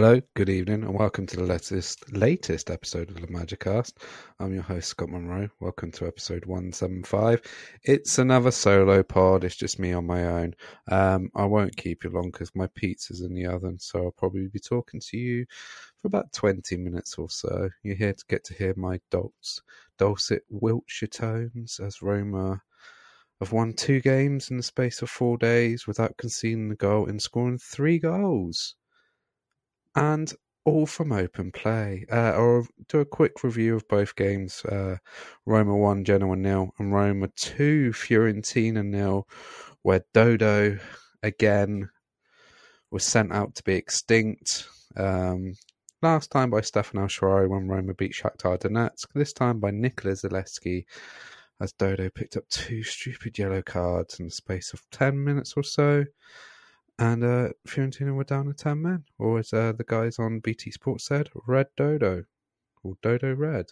Hello, good evening, and welcome to the latest latest episode of the Magicast. I'm your host Scot Munroe. Welcome to episode one seven five. It's another solo pod. It's just me on my own. Um, I won't keep you long because my pizza's in the oven, so I'll probably be talking to you for about twenty minutes or so. You're here to get to hear my dulce, dulcet Wiltshire tones as Roma have won two games in the space of four days without conceding a goal and scoring three goals and all from open play. Uh, I'll do a quick review of both games. Uh, Roma 1, Genoa nil, and Roma 2, Fiorentina nil, where Dodo again was sent out to be extinct. Um, last time by Stefan El when Roma beat Shakhtar Donetsk. This time by Nikola Zalewski as Dodo picked up two stupid yellow cards in the space of 10 minutes or so and uh, Fiorentina were down to 10 men, or as uh, the guys on BT Sports said, Red Dodo, or Dodo Red,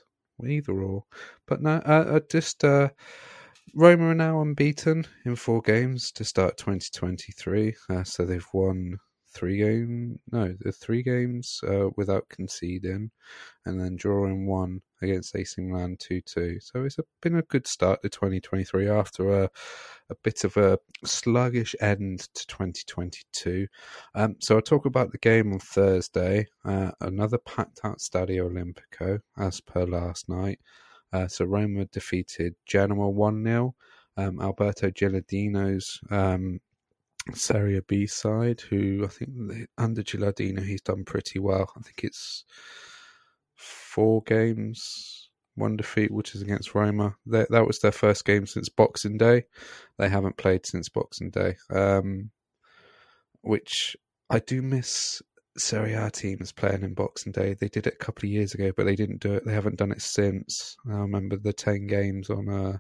either or. But no, uh, uh, just uh, Roma are now unbeaten in four games to start 2023, uh, so they've won three game no the three games uh, without conceding and then drawing one against AC Milan 2-2 so it's a, been a good start to 2023 after a, a bit of a sluggish end to 2022 um, so I'll talk about the game on Thursday. Uh, another packed out Stadio Olimpico as per last night. Uh, so Roma defeated Genoa 1-0 um, Alberto Gilardino's um, Serie B side, who I think under Gilardino he's done pretty well. I think it's four games, one defeat, which is against Roma. That that was their first game since Boxing Day. They haven't played since Boxing Day, um, which I do miss. Serie A teams playing in Boxing Day. They did it a couple of years ago, but they didn't do it. They haven't done it since. I remember the ten games on a uh,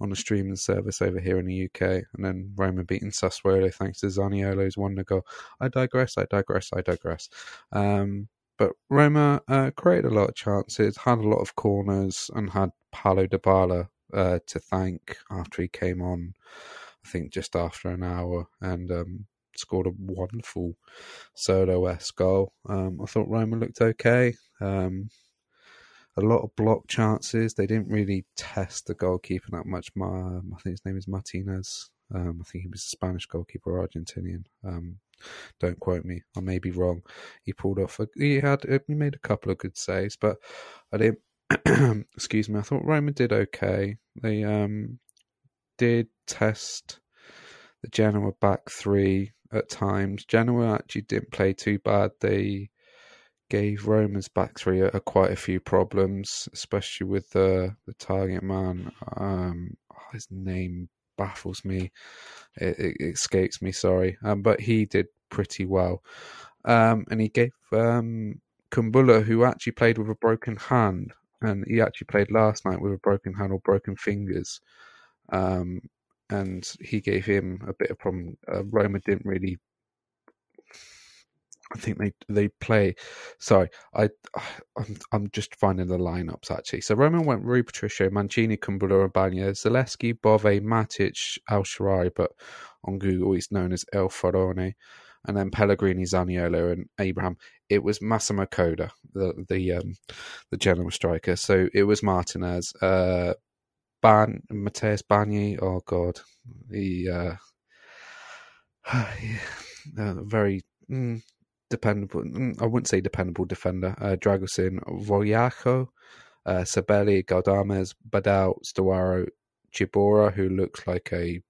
on a streaming service over here in the UK, and then Roma beating Sassuolo thanks to Zaniolo's one to go. I digress, I digress, I digress. Um, but Roma uh, created a lot of chances, had a lot of corners, and had Paulo Dybala uh, to thank after he came on. I think just after an hour, and um, scored a wonderful solo s goal. Um, I thought Roma looked okay. Um, a lot of block chances. They didn't really test the goalkeeper that much. My, I think his name is Martinez. Um, I think he was a Spanish goalkeeper, Argentinian. Um, don't quote me. I may be wrong. He pulled off. A, he had. He made a couple of good saves, but I didn't. excuse me. I thought Roma did okay. They um, did test the Genoa back three at times. Genoa actually didn't play too bad. They gave Roman's back three a, a quite a few problems, especially with the the target man. Um, his name baffles me; it, it, escapes me. Sorry, um, but he did pretty well, um, and he gave um, Kumbulla, who actually played with a broken hand, and he actually played last night with a broken hand or broken fingers. Um, and he gave him a bit of problem. Uh, Roma didn't really I think they they play. Sorry, I I'm, I'm just finding the lineups actually. So Roman went Rui Patricio, Mancini, Kumbulla, Urbania, Zalewski, Bove, Matic, El Shaarawy, but on Google he's known as El Faraone, and then Pellegrini, Zaniolo, and Abraham. It was Massimo Coda, the the um, the general striker. So it was Martinez, uh, Ban Mateus Bagni. Oh God, the uh, uh, very. Mm, dependable. Mm, I wouldn't say dependable defender. Uh, Dragusin, Vogliacco, uh, Sabelli, Galdames, Badelj, Stawaro, Czyborra, who looks like a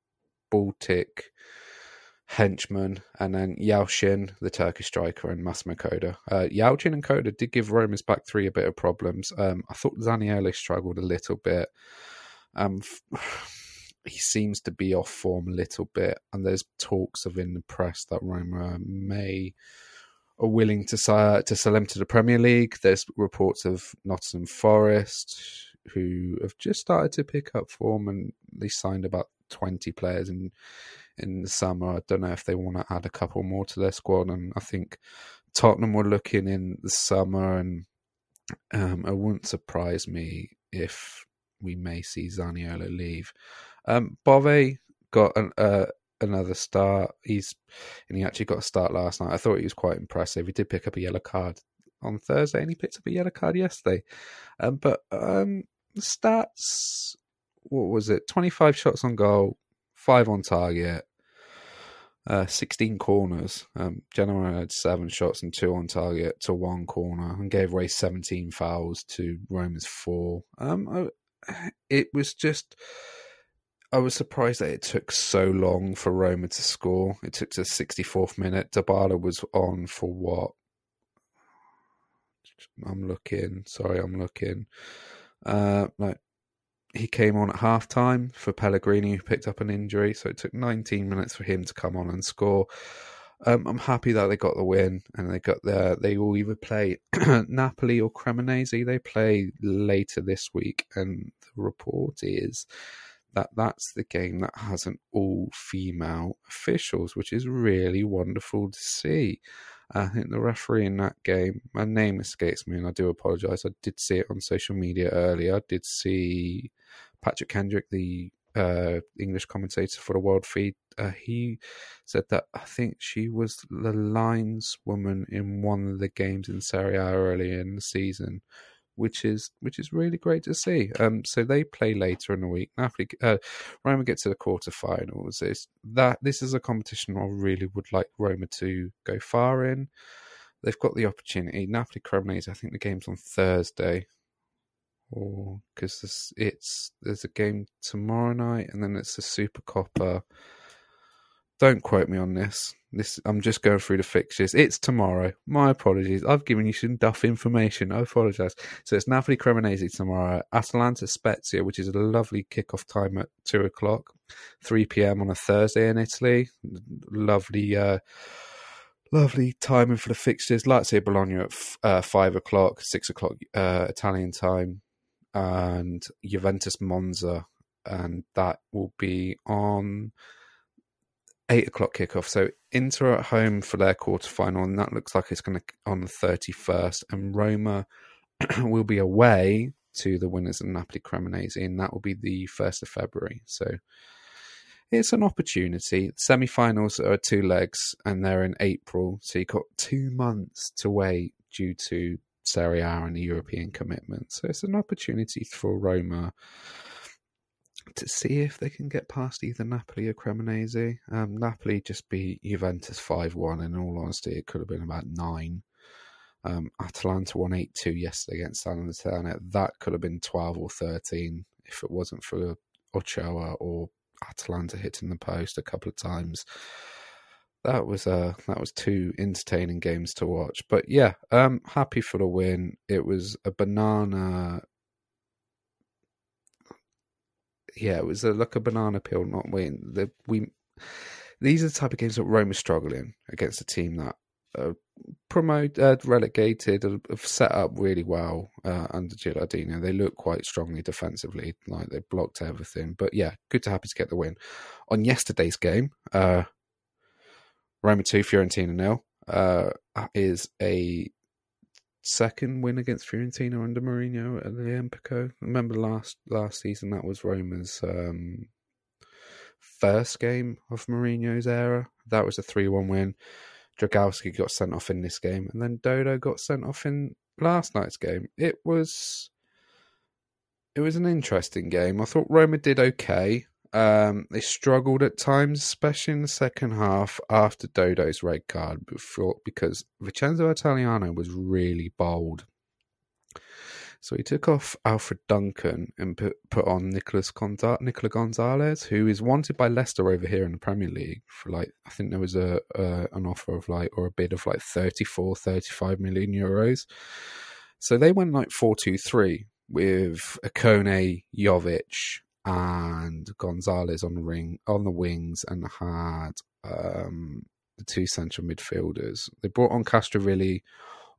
Baltic henchman, and then Yalcin, the Turkish striker, and Massimo Coda. Uh, and Coda did give Roma's back three a bit of problems. Um, I thought Zaniolo struggled a little bit. Um, he seems to be off form a little bit, and there's talks of in the press that Roma may are willing to uh, to sell him to the Premier League. There's reports of Nottingham Forest who have just started to pick up form and they signed about 20 players in in the summer. I don't know if they want to add a couple more to their squad, and I think Tottenham were looking in the summer, and um, it wouldn't surprise me if we may see Zaniolo leave. Um, Bove got an, uh, another start. He's and he actually got a start last night. I thought he was quite impressive. He did pick up a yellow card on Thursday, and he picked up a yellow card yesterday. Um, but um, the stats, what was it? Twenty five shots on goal, five on target. Uh, 16 corners. Um, Genoa had seven shots and two on target to one corner and gave away 17 fouls to Roma's four. Um, it was just I was surprised that it took so long for Roma to score. It took to the 64th minute. Dybala was on for what? I'm looking. Sorry, I'm looking. Uh, he came on at half time for Pellegrini, who picked up an injury. So it took 19 minutes for him to come on and score. Um, I'm happy that they got the win and they got there. They will either play Napoli or Cremonese. They play later this week, and the report is that that's the game that has an all female officials, which is really wonderful to see. I think the referee in that game, my name escapes me and I do apologise. I did see it on social media earlier. I did see Patrick Kendrick, the uh, English commentator for the World Feed. Uh, he said that I think she was the lineswoman in one of the games in Serie A earlier in the season which is which is really great to see. Um, so they play later in the week. Napoli, uh, Roma get to the quarterfinals. It's that this is a competition I really would like Roma to go far in. They've got the opportunity. Napoli Cremonese. I think the game's on Thursday, or because it's there's a game tomorrow night, and then it's the Super Coppa don't quote me on this. This I'm just going through the fixtures. It's tomorrow. My apologies. I've given you some duff information. I apologise. So it's Napoli Cremonese tomorrow. Atalanta Spezia, which is a lovely kickoff time at two o'clock, three p.m. on a Thursday in Italy. Lovely, uh, lovely timing for the fixtures. Lazio Bologna at f- uh, five o'clock, six o'clock uh, Italian time, and Juventus Monza, and that will be on eight o'clock kickoff. So Inter at home for their quarterfinal, and that looks like it's going to on the thirty first. And Roma will be away to the winners of Napoli Cremonese, and that will be the first of February. So it's an opportunity. Semi-finals are two legs, and they're in April. So you've got two months to wait due to Serie A and the European commitment. So it's an opportunity for Roma to see if they can get past either Napoli or Cremonese. Um, Napoli just beat Juventus 5 1. In all honesty, it could have been about 9. Um, Atalanta won 8 2 yesterday against Salernitana. That could have been 12 or 13 if it wasn't for Ochoa or Atalanta hitting the post a couple of times. That was uh that was two entertaining games to watch. But yeah, um happy for the win. It was a banana yeah, it was a, like a banana peel not win. The, we these are the type of games that Rome is struggling against a team that uh, promote uh, relegated have set up really well uh, under Gilardino. They look quite strongly defensively, like they blocked everything. But yeah, good to happy to get the win. On yesterday's game, uh, Roma two, Fiorentina nil, uh, is a second win against Fiorentina under Mourinho at the Olimpico. Remember last last season that was Roma's um, first game of Mourinho's era. That was a three one win. Dragowski got sent off in this game, and then Dodo got sent off in last night's game. It was it was an interesting game. I thought Roma did okay. Um, they struggled at times, especially in the second half after Dodo's red card, before, because Vincenzo Italiano was really bold. So he took off Alfred Duncan and put, put on Nicolas Gonza- Nicola Gonzalez, who is wanted by Leicester over here in the Premier League for like, I think there was a an offer of like, or a bid of like 34, 35 million euros. So they went like 4 2 3 with Ikone, Jovic, and Gonzalez on the ring on the wings and had um, the two central midfielders. They brought on Castro really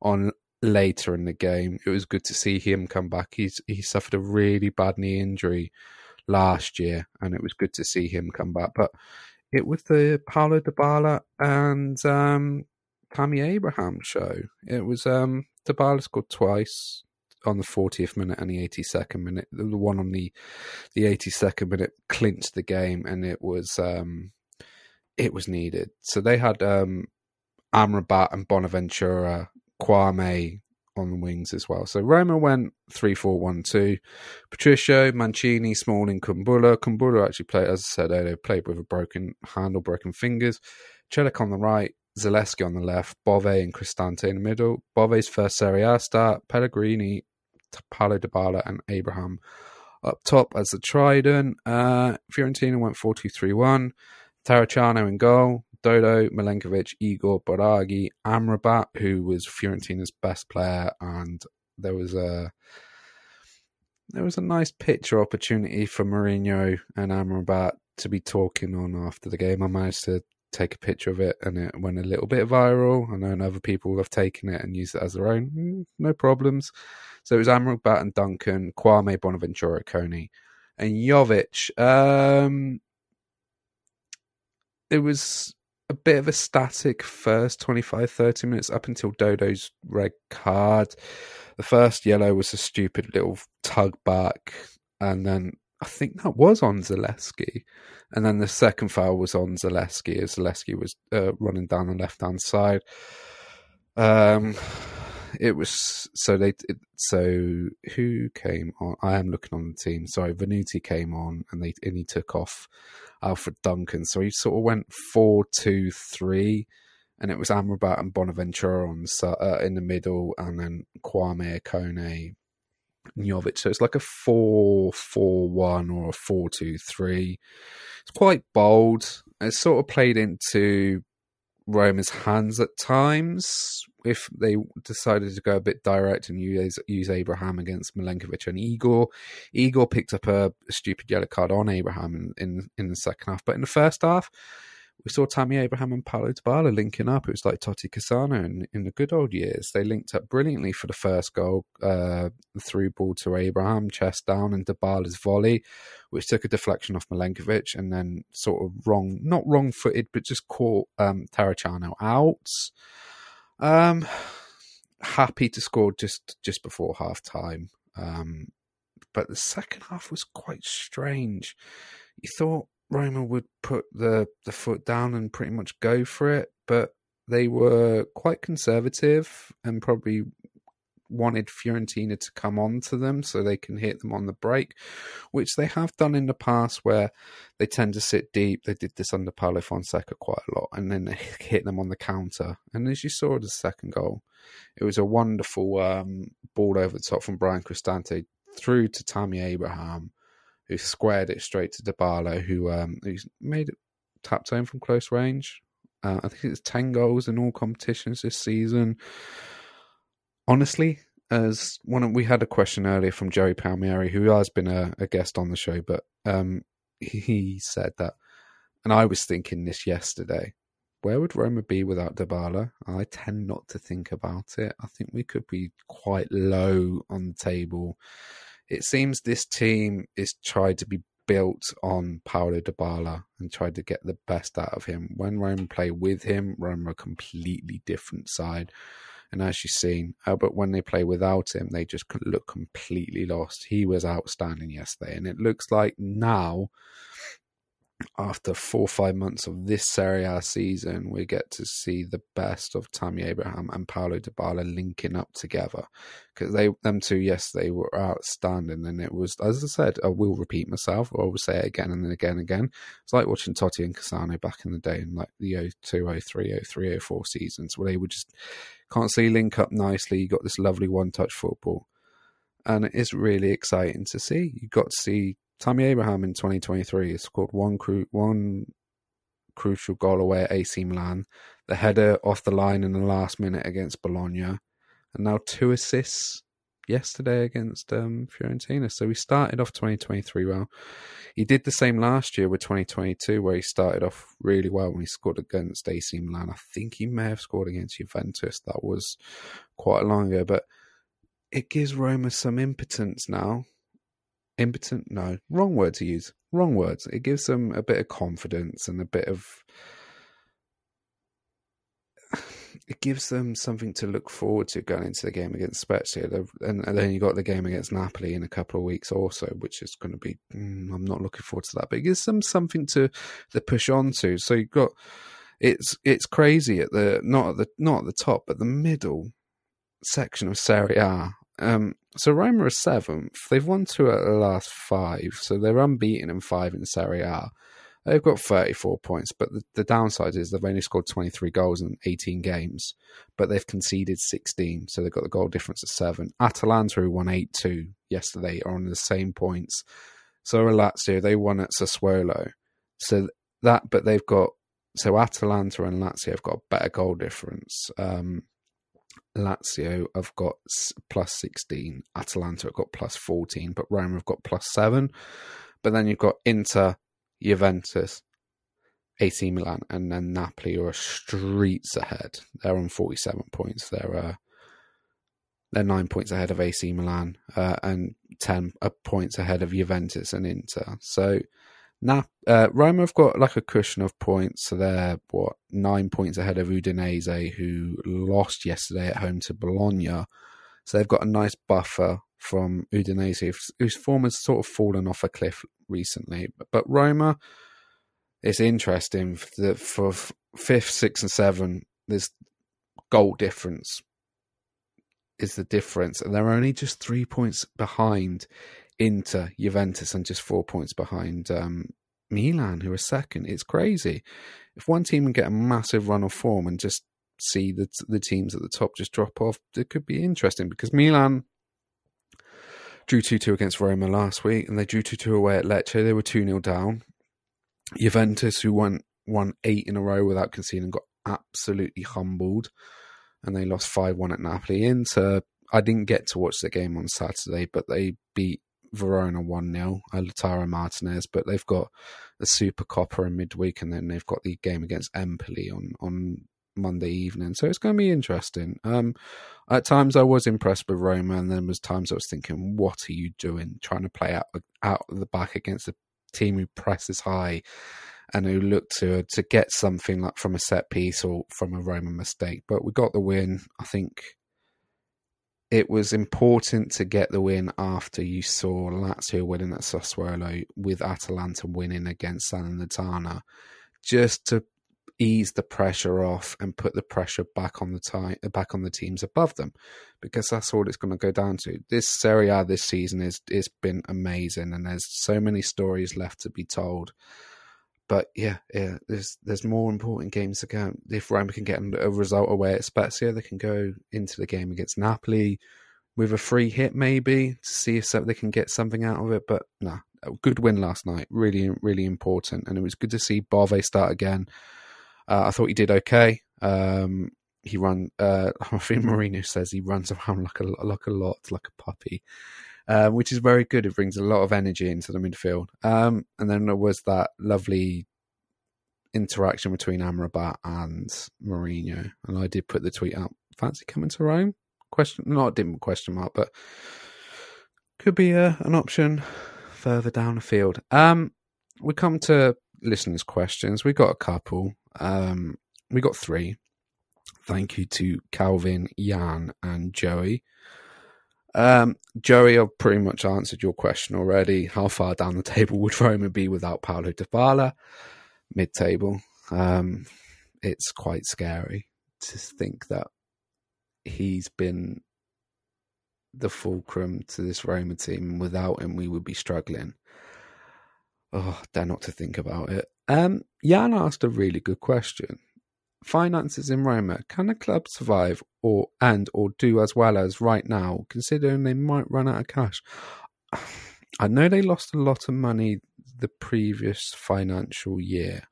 on later in the game. It was good to see him come back. He's he suffered a really bad knee injury last year, and it was good to see him come back. But it was the Paulo Dybala and um, Tammy Abraham show. It was um Dybala scored twice on the 40th minute and the 82nd minute. The one on the the 82nd minute clinched the game, and it was um it was needed. So they had um Amrabat and Bonaventura, Kouamé on the wings as well. So Roma went 3 4 1 2. Patricio, Mancini, Smalling, Kumbulla. Kumbulla actually played, as I said earlier, played with a broken hand or broken fingers. Celik on the right, Zalewski on the left, Bove and Cristante in the middle. Bove's first Serie A start, Pellegrini, Paulo Dybala, and Abraham up top as the trident. Uh, Fiorentina went 4 2 3 1. Terracciano in goal. Dodo, Milenkovic, Igor Biraghi, Amrabat, who was Fiorentina's best player, and there was a there was a nice picture opportunity for Mourinho and Amrabat to be talking on after the game. I managed to take a picture of it, and it went a little bit viral. I know other people have taken it and used it as their own. Mm, no problems. So it was Amrabat and Duncan, Kouamé, Bonaventura, Kone, and Jovic. Um, it was a bit of a static first 25, 30 minutes up until Dodo's red card. The first yellow was a stupid little tug back, and then I think that was on Zalewski. And then the second foul was on Zalewski as Zalewski was uh, running down the left hand side. Um, it was so they so who came on? I am looking on the team. Sorry, Venuti came on and they and he took off Alfred Duncan. So he sort of went four two three, and it was Amrabat and Bonaventura on uh, in the middle, and then Kouamé Kone. Jovic. So it's like a 4 4 1 or a four-two-three. It's quite bold. It's sort of played into Roma's hands at times if they decided to go a bit direct and use use Abraham against Milenkovic and Igor. Igor picked up a, stupid yellow card on Abraham in, in, in the second half, but in the first half, we saw Tammy Abraham and Paulo Dybala linking up. It was like Totti Cassano in, in the good old years. They linked up brilliantly for the first goal, uh, through ball to Abraham, chest down, and Dybala's volley, which took a deflection off Milenkovic and then sort of wrong, not wrong footed, but just caught um, Terracciano out. Um, happy to score just just before half time. Um, but the second half was quite strange. You thought Roma would put the the foot down and pretty much go for it, but they were quite conservative and probably wanted Fiorentina to come on to them so they can hit them on the break, which they have done in the past where they tend to sit deep. They did this under Paulo Fonseca quite a lot, and then they hit them on the counter. And as you saw the second goal, it was a wonderful um, ball over the top from Bryan Cristante through to Tammy Abraham, who squared it straight to Dybala, who um, who's made it tapped home from close range. Uh, I think it's 10 goals in all competitions this season honestly, as one we had a question earlier from Jerry Palmieri, who has been a, a guest on the show, but um, he said that, and I was thinking this yesterday. Where would Roma be without Dybala? I tend not to think about it. I think we could be quite low on the table. It seems this team is tried to be built on Paulo Dybala and tried to get the best out of him. When Roma play with him, Roma a completely different side. And as you've seen, uh, but when they play without him, they just look completely lost. He was outstanding yesterday, and it looks like now, after four or five months of this Serie A season, we get to see the best of Tammy Abraham and Paulo Dybala linking up together because they, them two, yes, they were outstanding, and it was, as I said, I will repeat myself, or I will say it again and then again and again. It's like watching Totti and Cassano back in the day in like the 02, 03, 03, 04 seasons, where they would just see link up nicely. You got this lovely one touch football. And it is really exciting to see. You got to see Tammy Abraham in 2023 has scored one cru- one crucial goal away at AC Milan, the header off the line in the last minute against Bologna, and now two assists yesterday against um, Fiorentina. So he started off 2023 well. He did the same last year with 2022, where he started off really well when he scored against AC Milan. I think he may have scored against Juventus. That was quite a long ago, but it gives Roma some impotence now. Impotent? No, wrong word to use. Wrong words. It gives them a bit of confidence and a bit of it gives them something to look forward to going into the game against Spezia, and, then you got the game against Napoli in a couple of weeks also, which is going to be. Mm, I'm not looking forward to that, but it gives them something to to push on to. So you've got it's it's crazy at the not at the not at the top, but the middle section of Serie A. Um, so Roma are seventh. They've won two out of the last five, so they're unbeaten in five in Serie A. They've got 34 points, but the, the, downside is they've only scored 23 goals in 18 games, but they've conceded 16, so they've got the goal difference of seven. Atalanta, who won 8 2 yesterday, are on the same points. So are Lazio, they won at Sassuolo. So that, but they've got, so Atalanta and Lazio have got a better goal difference. Um, Lazio have got plus 16, Atalanta have got plus 14, but Roma have got plus 7. But then you've got Inter, Juventus, AC Milan, and then Napoli are streets ahead. They're on 47 points. They're uh, they're nine points ahead of AC Milan uh, and 10 uh, points ahead of Juventus and Inter. So now uh, Roma have got like a cushion of points. So they're what nine points ahead of Udinese, who lost yesterday at home to Bologna. So they've got a nice buffer from Udinese, whose form has sort of fallen off a cliff recently. But Roma, it's interesting that for fifth, sixth, and seven, there's goal difference is the difference, and they're only just three points behind Inter, Juventus, and just four points behind um, Milan, who are second. It's crazy. If one team can get a massive run of form and just see the the teams at the top just drop off, it could be interesting because Milan drew 2 2 against Roma last week, and they drew 2 2 away at Lecce. They were 2 0 down. Juventus, who won, won eight in a row without conceding, got absolutely humbled, and they lost 5 1 at Napoli. Inter, I didn't get to watch the game on Saturday, but they beat Verona 1 0, Lautaro Martinez, but they've got the Super Coppa in midweek, and then they've got the game against Empoli on, on Monday evening. So it's going to be interesting. Um, at times I was impressed with Roma, and then was times I was thinking, "What are you doing? Trying to play out out of the back against a team who presses high and who look to to get something like from a set piece or from a Roma mistake." But we got the win. I think it was important to get the win after you saw Lazio winning at Sassuolo with Atalanta winning against Salernitana, just to ease the pressure off and put the pressure back on the time uh, back on the teams above them because that's all it's going to go down to. This Serie A this season is is been amazing and there's so many stories left to be told but yeah, yeah, there's there's more important games to go. If Roma can get a result away at Spezia, they can go into the game against Napoli with a free hit maybe to see if they can get something out of it. But nah, good win last night, really really important, and it was good to see Bove start again. Uh, I thought he did okay. Um, he run. Uh, I think Mourinho says he runs around like a like a lot, like a puppy, uh, which is very good. It brings a lot of energy into the midfield. Um, and then there was that lovely interaction between Amrabat and Mourinho, and I did put the tweet out. Fancy coming to Rome? Question, not didn't question mark, but could be a, uh, an option further down the field. Um, we come to listeners' questions. We got a couple. Um, we got three. Thank you to Calvin, Jan, and Joey. Um, Joey, I've pretty much answered your question already. How far down the table would Roma be without Paulo Dybala? Mid table. Um, it's quite scary to think that he's been the fulcrum to this Roma team. Without him, we would be struggling. Oh, dare not to think about it. Um, Jan asked a really good question. Finances in Roma, can the club survive or and or do as well as right now, considering they might run out of cash? I know they lost a lot of money the previous financial year.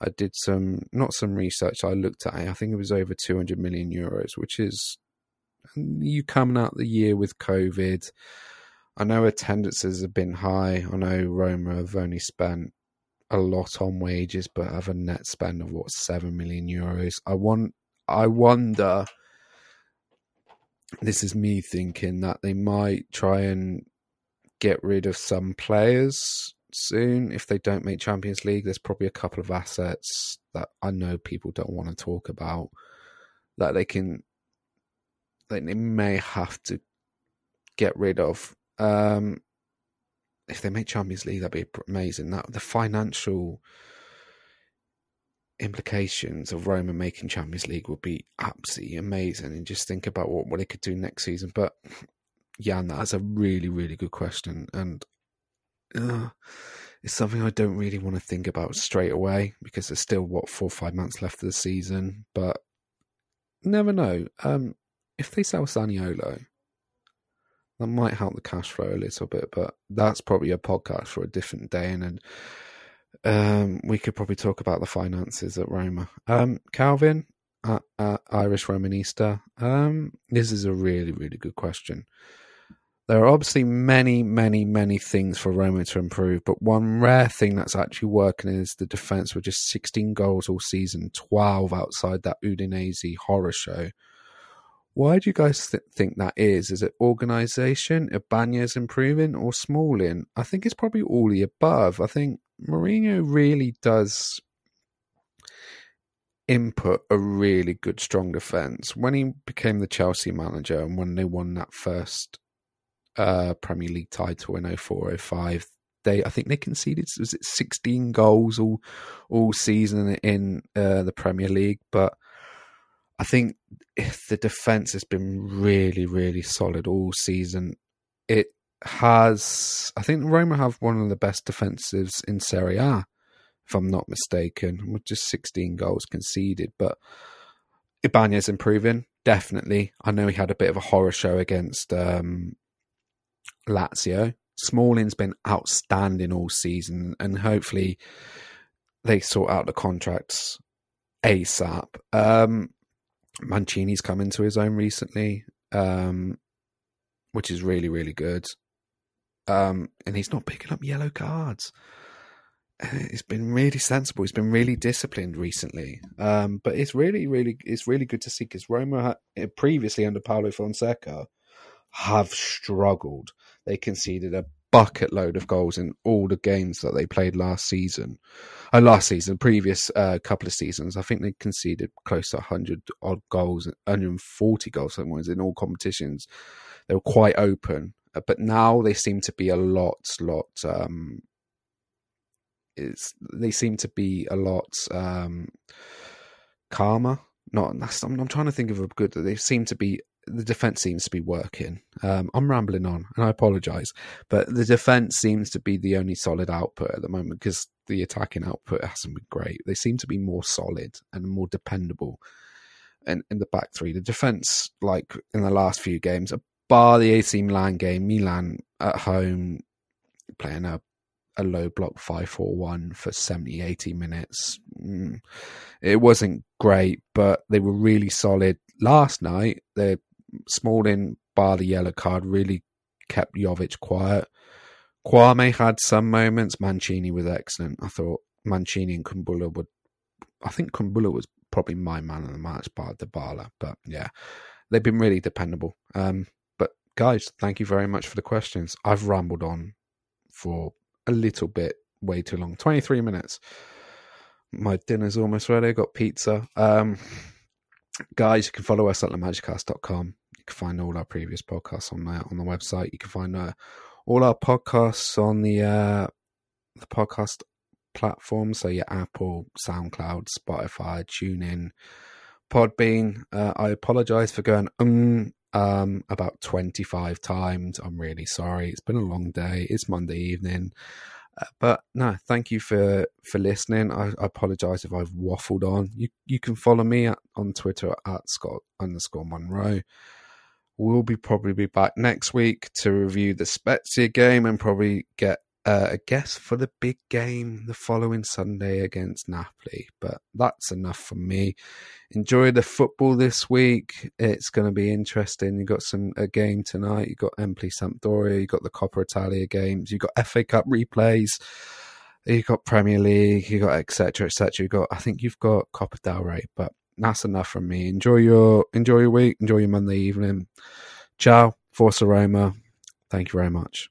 I did some not some research. I looked at it. I think it was over 200 million euros, which is you coming out the year with COVID. I know attendances have been high. I know Roma have only spent a lot on wages, but have a net spend of what seven million euros. I want. I wonder. This is me thinking that they might try and get rid of some players soon if they don't make Champions League. There's probably a couple of assets that I know people don't want to talk about that they can that they may have to get rid of. Um, if they make Champions League, that'd be amazing. That the financial implications of Roma making Champions League would be absolutely amazing. And just think about what, what they could do next season. But Jan, that's a really, really good question. And uh, it's something I don't really want to think about straight away because there's still, what, four or five months left of the season. But never know. Um, if they sell Zaniolo, that might help the cash flow a little bit, but that's probably a podcast for a different day. And, and um, we could probably talk about the finances at Roma. Um, Calvin, Irish Romanista. Um, this is a really, really good question. There are obviously many, many, many things for Roma to improve, but one rare thing that's actually working is the defence with just 16 goals all season, 12 outside that Udinese horror show. Why do you guys th- think that is? Is it organisation, Ibanez improving, or Smalling? I think it's probably all the above. I think Mourinho really does input a really good, strong defence. When he became the Chelsea manager and when they won that first uh, Premier League title in 04 05, they I think they conceded was it 16 goals all all season in uh, the Premier League, but I think the defense has been really, really solid all season. It has, I think Roma have one of the best defensives in Serie A, if I'm not mistaken, with just 16 goals conceded. But Ibanez improving, definitely. I know he had a bit of a horror show against um, Lazio. Smalling's been outstanding all season, and hopefully they sort out the contracts ASAP. Um, Mancini's come into his own recently, um, which is really, really good. Um, and he's not picking up yellow cards. He's been really sensible. He's been really disciplined recently. Um, but it's really, really, it's really good to see because Roma eh, previously under Paolo Fonseca have struggled. They conceded a bucket load of goals in all the games that they played last season. Uh, last season, previous uh, couple of seasons, I think they conceded close to 100 odd goals, 140 goals, was in all competitions. They were quite open, uh, but now they seem to be a lot, lot. Um, it's they seem to be a lot um, calmer. Not, I'm, I'm trying to think of a good. They seem to be the defense seems to be working. Um, I'm rambling on, and I apologize, but the defense seems to be the only solid output at the moment because the attacking output hasn't been great. They seem to be more solid and more dependable. And in the back three, the defense, like in the last few games, bar the AC Milan game, Milan at home playing a a low block 541 for 70 80 minutes mm. it wasn't great but they were really solid last night they Smalling, bar the yellow card, really kept Jovic quiet. Kouamé had some moments. Mancini was excellent. I thought Mancini and Kumbulla would. I think Kumbulla was probably my man of the match, bar Dybala. But yeah, they've been really dependable. Um, but guys, thank you very much for the questions. I've rambled on for a little bit, way too long. Twenty three minutes. My dinner's almost ready. I got pizza. Um, guys, you can follow us at lamagicast.com. Can find all our previous podcasts on there on the website. You can find uh, all our podcasts on the uh, the podcast platform. So your Apple, SoundCloud, Spotify, TuneIn, Podbean. Uh, I apologize for going um, um about 25 times. I'm really sorry. It's been a long day. It's Monday evening. Uh, but no, thank you for for listening. I, I apologize if I've waffled on. You you can follow me at, on Twitter at Scot underscore Munroe. We'll be probably be back next week to review the Spezia game and probably get uh, a guess for the big game the following Sunday against Napoli. But that's enough from me. Enjoy the football this week. It's going to be interesting. You've got some a game tonight. You've got Empoli Sampdoria. You've got the Coppa Italia games. You've got FA Cup replays. You've got Premier League. You've got etc. etc. You've got I think you've got Copa del Rey. But that's enough from me. Enjoy your enjoy your week. Enjoy your Monday evening. Ciao. Forza Roma. Thank you very much.